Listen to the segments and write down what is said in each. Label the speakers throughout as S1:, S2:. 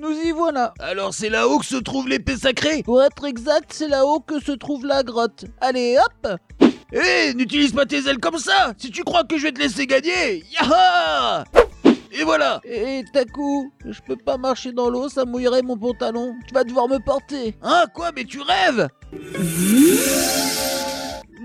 S1: nous y voilà.
S2: Alors c'est là-haut que se trouve l'épée sacrée
S1: Pour être exact, c'est là-haut que se trouve la grotte. Allez, hop
S2: Hé, n'utilise pas tes ailes comme ça Si tu crois que je vais te laisser gagner Yaha Et voilà
S1: Et Taku, je peux pas marcher dans l'eau, ça mouillerait mon pantalon. Tu vas devoir me porter.
S2: Hein, quoi? Mais tu rêves?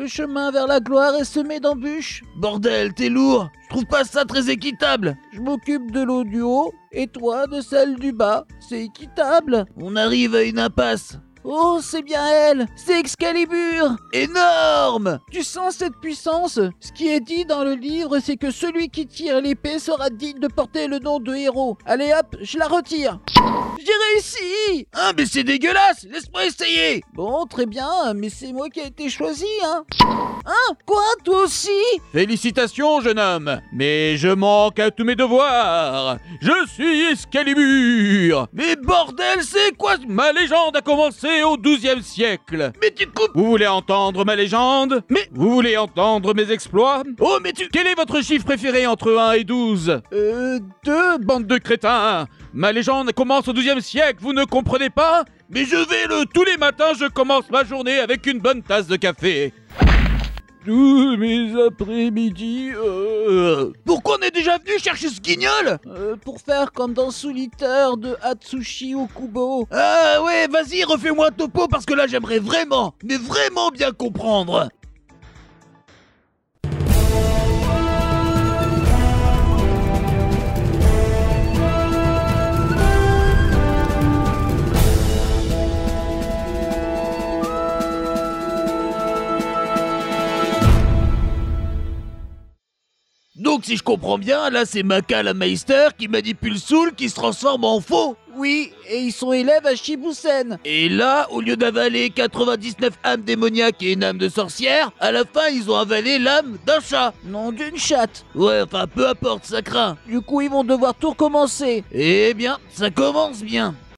S1: Le chemin vers la gloire est semé d'embûches.
S2: Bordel, t'es lourd Je trouve pas ça très équitable
S1: Je m'occupe de l'eau du haut et toi de celle du bas. C'est équitable.
S2: On arrive à une impasse
S1: Oh, c'est bien elle C'est Excalibur.
S2: Énorme.
S1: Tu sens cette puissance? Ce qui est dit dans le livre, c'est que celui qui tire l'épée sera digne de porter le nom de héros. Allez hop, je la retire. J'ai réussi.
S2: Hein, mais c'est dégueulasse. Laisse-moi essayer.
S1: Bon, très bien, mais c'est moi qui ai été choisi, Hein Quoi Toi aussi?
S3: Félicitations, jeune homme, mais je manque à tous mes devoirs. Je suis Excalibur.
S2: Mais bordel, c'est quoi
S3: Ma légende a commencé au XIIe siècle.
S2: Mais tu coupes
S3: Vous voulez entendre ma légende?
S2: Mais-
S3: Vous voulez entendre mes exploits?
S2: Oh, mais tu...
S3: Quel est votre chiffre préféré entre 1 et 12
S1: Euh, deux
S3: Bande de crétins Ma légende commence au XIIe siècle, vous ne comprenez pas?
S2: Mais je vais le...
S3: Tous les matins, je commence ma journée avec une bonne tasse de café. Tous mes après-midi, euh...
S2: Pourquoi on est déjà venu chercher ce guignol
S1: Euh, pour faire comme dans Solitaire de Hatsushi Okubo.
S2: Ah ouais, vas-y, refais-moi un topo parce que là j'aimerais vraiment, mais vraiment bien comprendre. Donc si je comprends bien, là c'est Maka la Meister qui manipule Soul qui se transforme en faux.
S1: Oui, et ils sont élèves à Shibusen.
S2: Et là, au lieu d'avaler 99 âmes démoniaques et une âme de sorcière, à la fin ils ont avalé l'âme d'un chat.
S1: Non, d'une chatte.
S2: Ouais, enfin peu importe, ça craint.
S1: Du coup, ils vont devoir tout recommencer.
S2: Eh bien, ça commence bien.「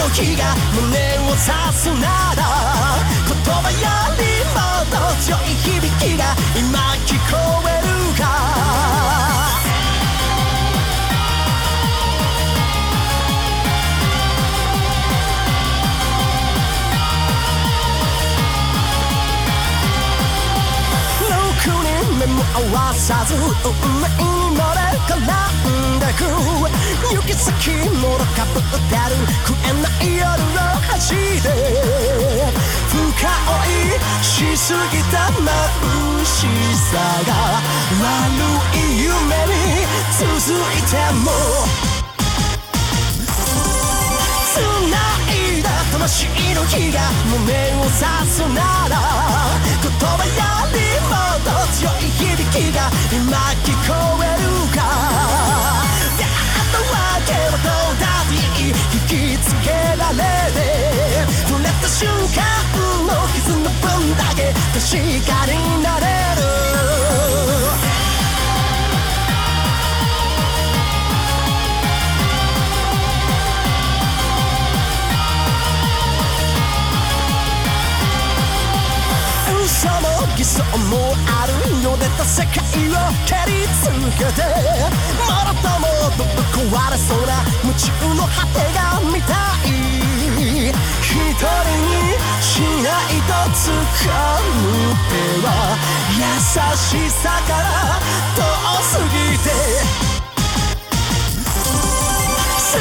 S4: の火が胸を刺すなら」「言葉よりもっと強い響きが今聞こえるか」6人目も合わさず運命に乗れ絡んでく行き先もろかぶってる食えない夜の端で深追いしすぎた眩しさが悪い夢に続いても繋いだ魂の火が胸を刺すなら言葉よりもっと強い響きが今聞こえるか瞬間の傷の分だけ確かになれる。嘘も偽装もあるようでた世界を蹴り続けてもろともぶっ壊れそうな夢中の果てが見たい。一人にしないと掴む手は優しさから遠すぎて。全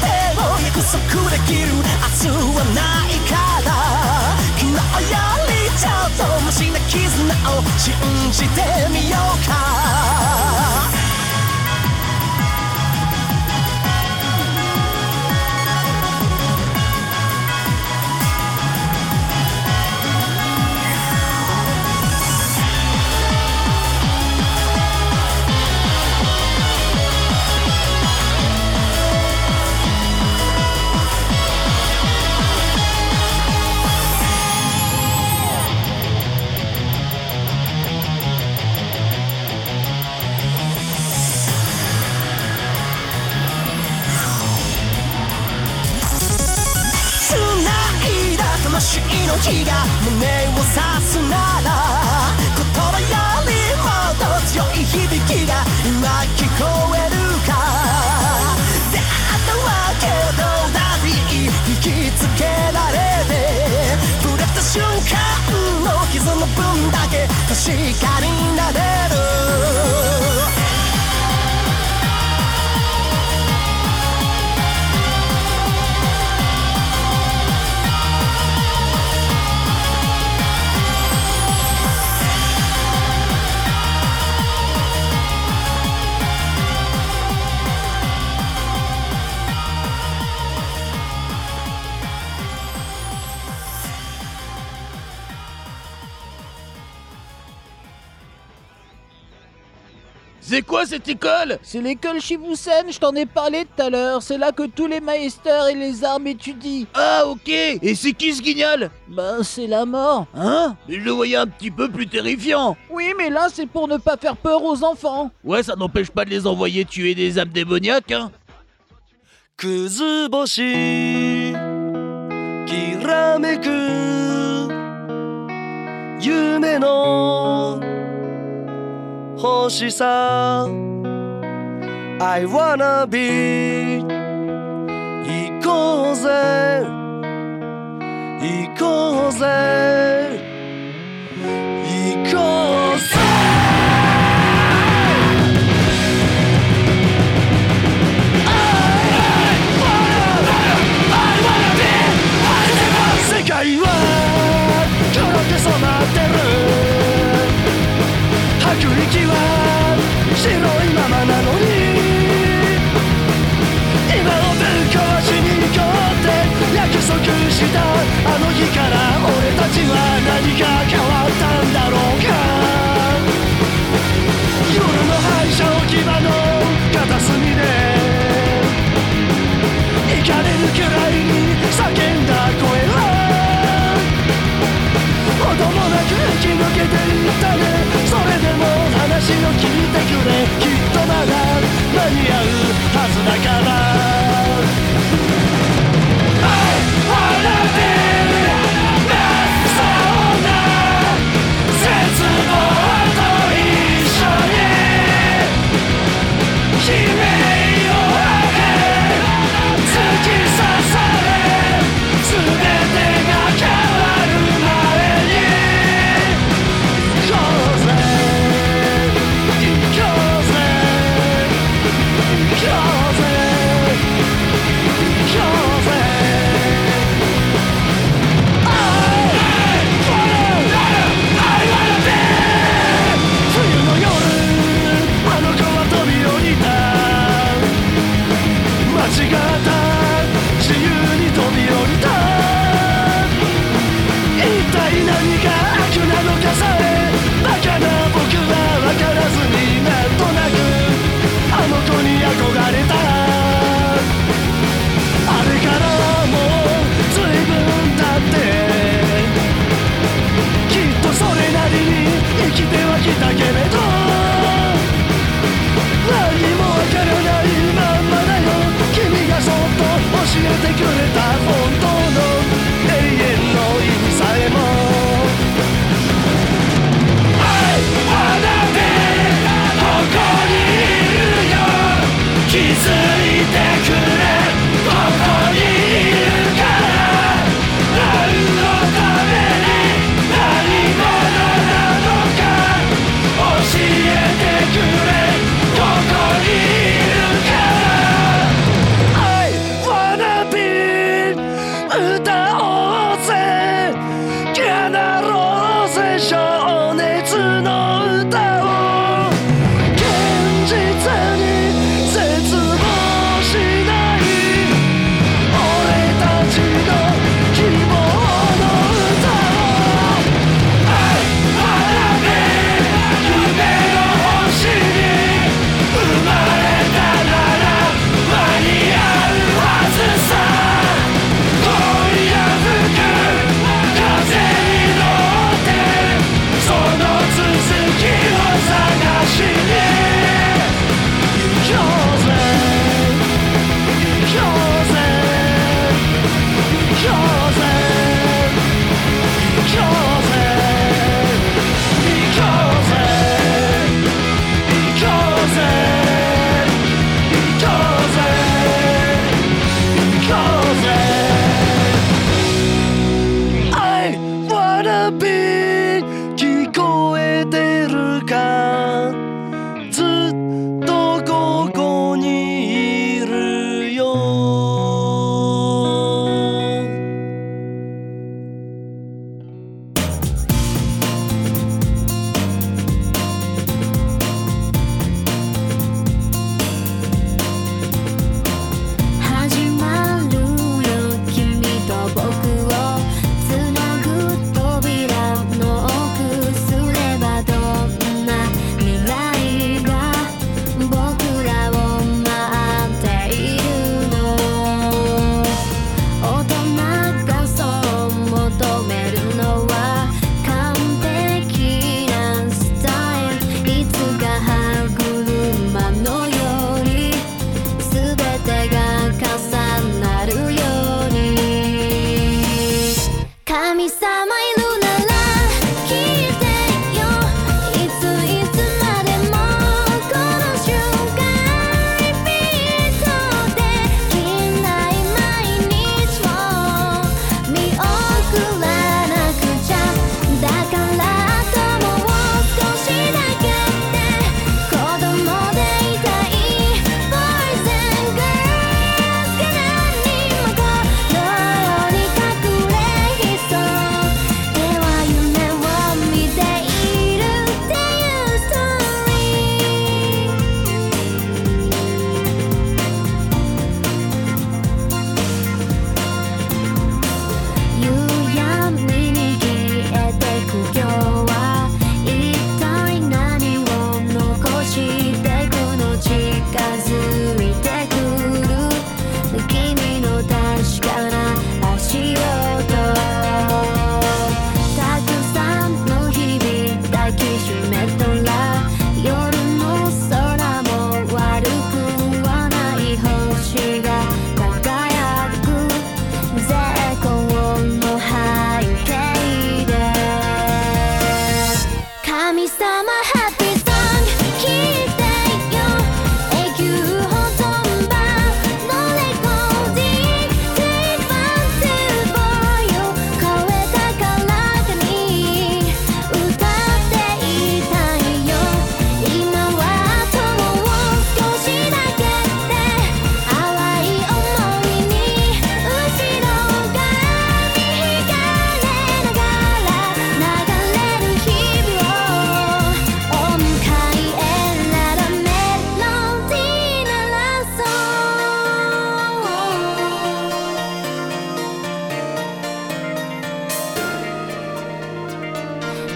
S4: てを約束できる明日はないから。昨日よりちょっとマシな絆を信じて。
S5: きつけられて触れた瞬間の傷の分だけ確かになれる。
S2: C'est quoi cette école?
S1: C'est l'école Shibusen, je t'en ai parlé tout à l'heure. C'est là que tous les maesters et les armes étudient.
S2: Ah, ok Et c'est qui ce guignol?
S1: Ben, c'est la mort.
S2: Hein? Mais je le voyais un petit peu plus terrifiant.
S1: Oui, mais là, c'est pour ne pas faire peur aux enfants.
S2: Ouais, ça n'empêche pas de les envoyer tuer des âmes démoniaques, hein
S5: Kuzuboshi 星さ I wanna be 行こうぜ。行こうぜ。行こうぜ。世界は黒く染まってる。く息は白いままなのに。今をぶっ壊しに行こうって約束した。あの日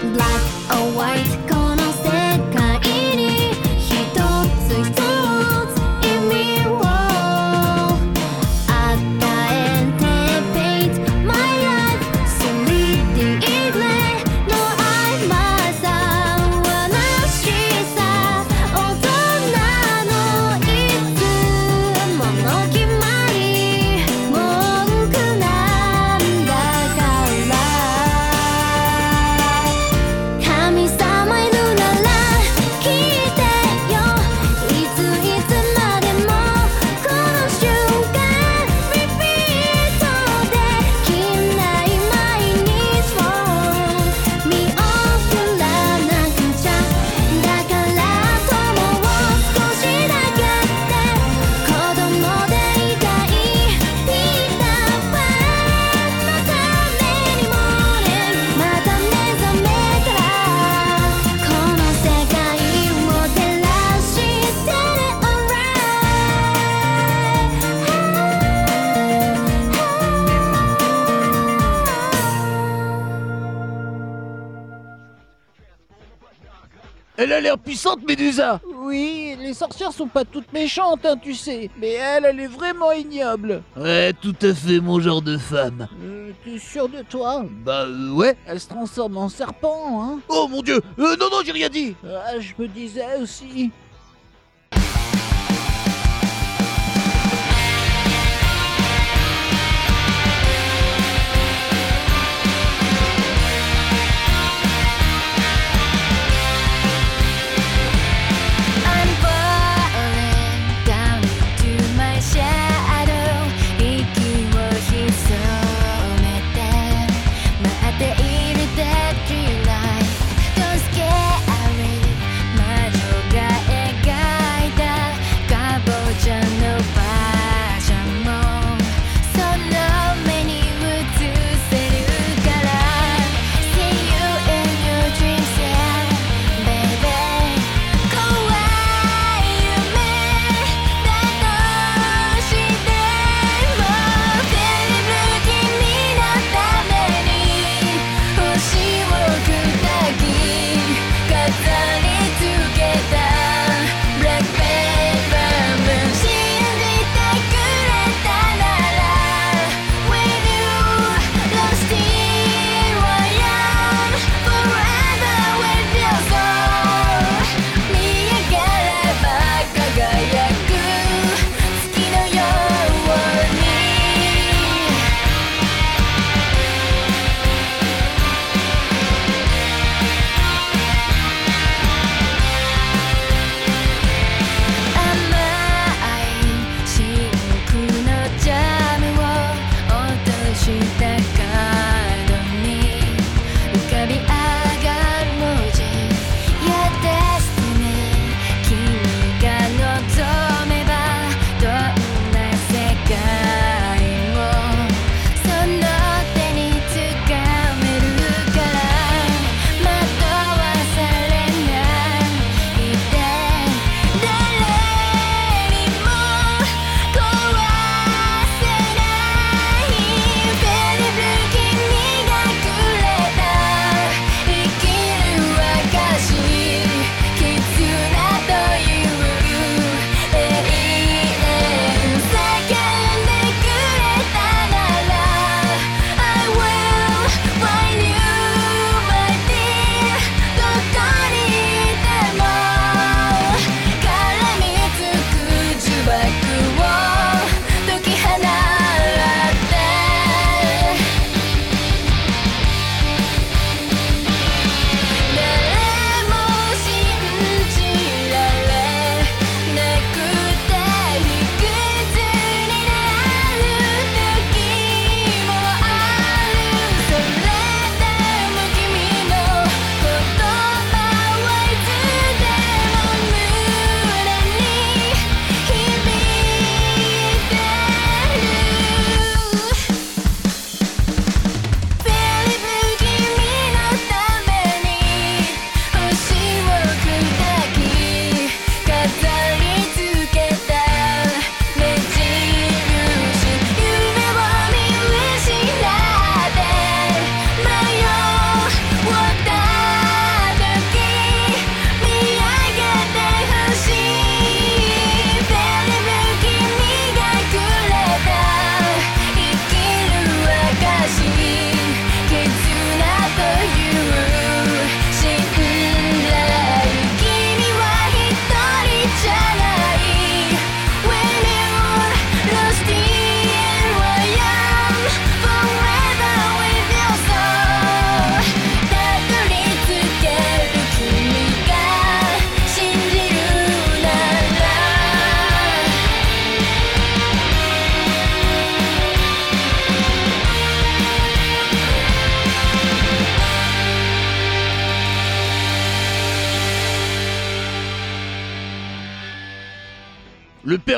S5: black
S2: or white. l'air puissante, Médusa
S6: Oui, les sorcières sont pas toutes méchantes, hein, tu sais. Mais elle, elle est vraiment ignoble.
S2: Ouais, tout à fait mon genre de femme.
S6: Euh, T'es sûr de toi?
S2: Bah euh, ouais.
S6: Elle se transforme en serpent, hein
S2: Oh mon dieu Euh, Non, non, j'ai rien dit euh,
S6: Ah, je me disais aussi.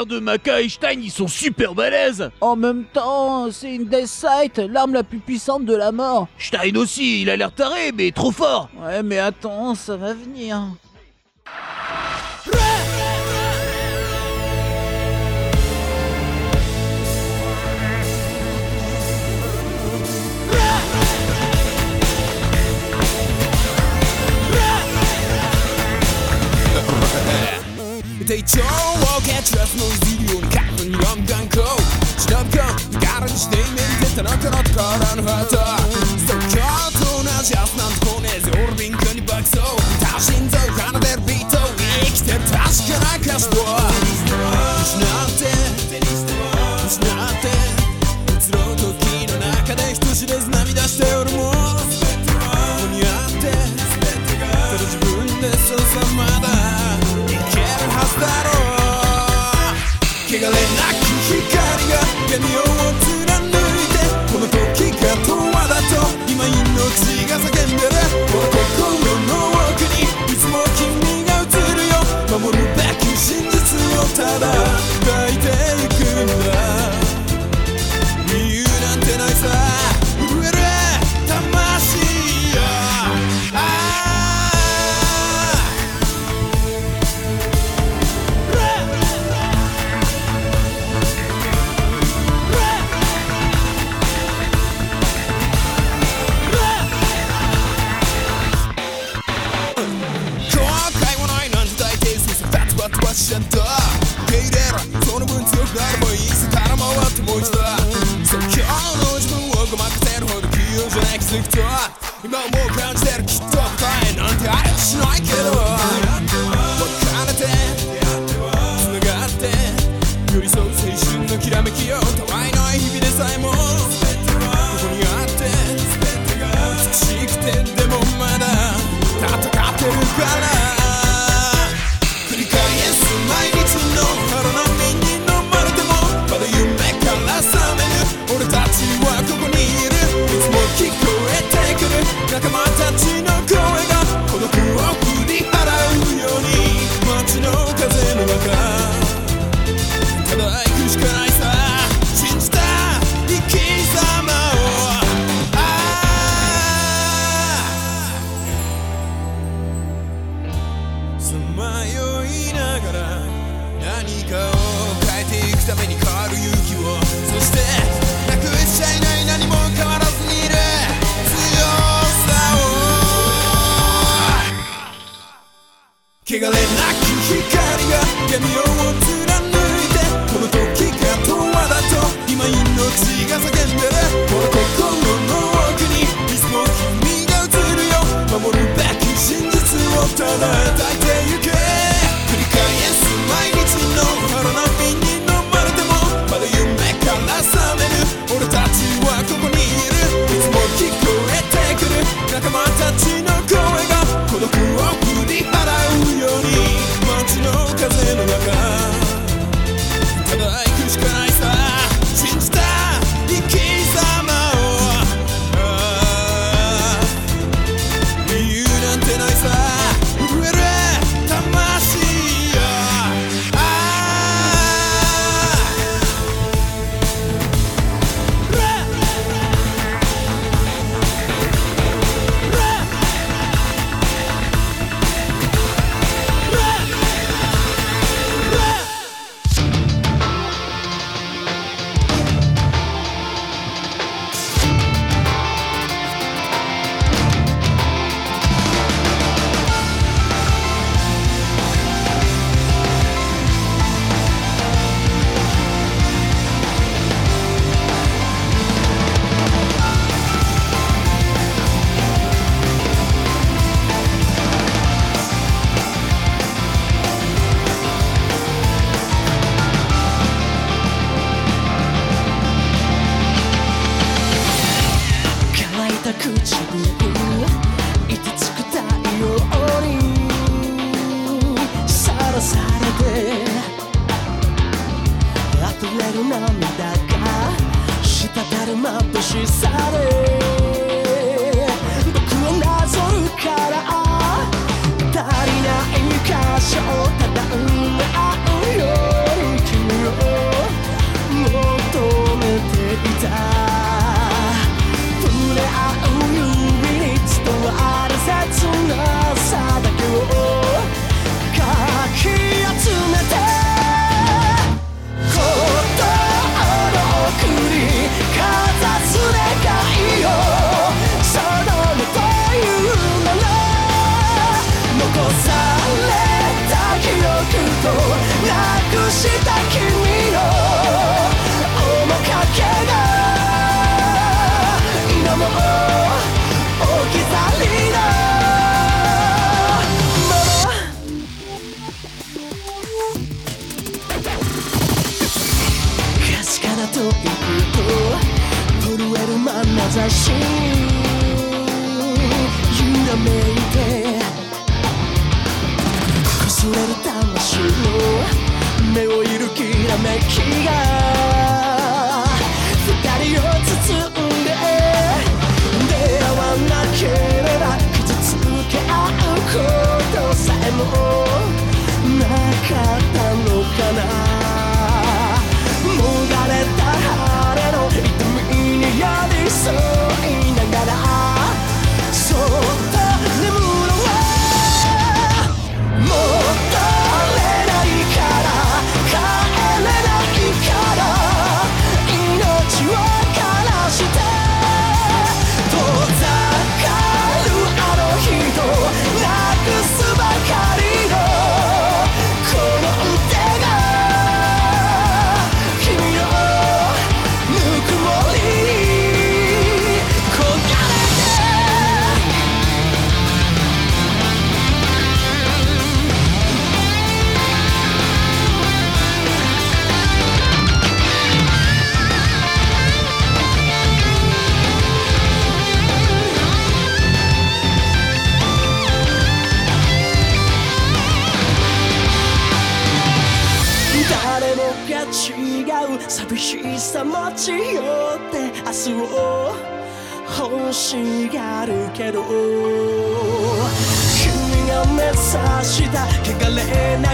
S2: de Maka et Stein, ils sont super balèzes
S6: En même temps, c'est une Death Sight, l'arme la plus puissante de la mort.
S2: Stein aussi, il a l'air taré, mais trop fort
S6: Ouais, mais attends, ça va venir.
S7: They Mocno zdziwił jąkanką Sztabka, garnsteinen, zitten ook een on, hata Zo kato na jas nam konez, orbin kun bakso Tashin zo, kana der bito, ik ter tash kana kasboa 守るべき真実をただ pretending の時が永遠だと今命が叫んでるこの心の奥にいつも君が映るよ。守るべき真実を唱えたい。
S4: 溢れる涙が滴る眩しさで僕をなぞるから足りない箇所をただ埋め合うよなくした君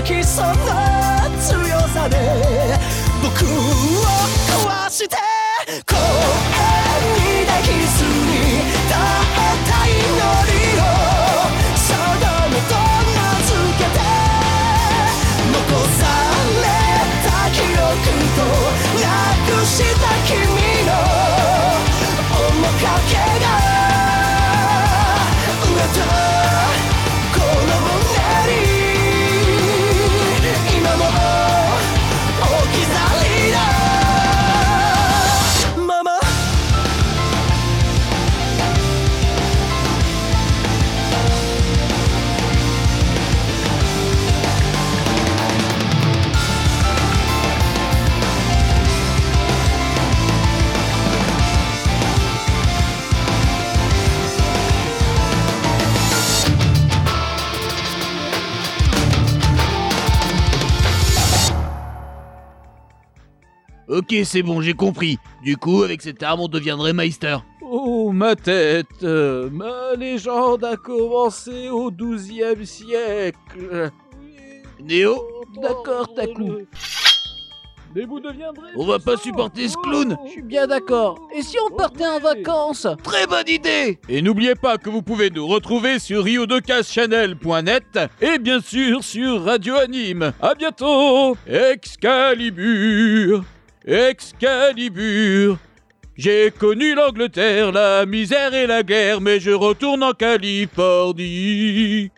S4: きそうな強さで僕を壊して
S2: Ok, c'est bon, j'ai compris. Du coup, avec cette arme, on deviendrait Meister.
S3: Oh, ma tête euh, Ma légende a commencé au XIIe siècle.
S2: Néo
S6: D'accord, Taku.
S3: Mais vous deviendrez.
S2: On va pas supporter ce clown oh.
S6: Je suis bien d'accord. Et si on partait en vacances
S2: Très bonne idée
S3: Et n'oubliez pas que vous pouvez nous retrouver sur riodecaschanel.net et bien sûr sur Radio Anime. À bientôt Excalibur Excalibur. J'ai connu l'Angleterre, la misère et la guerre, mais je retourne en Californie.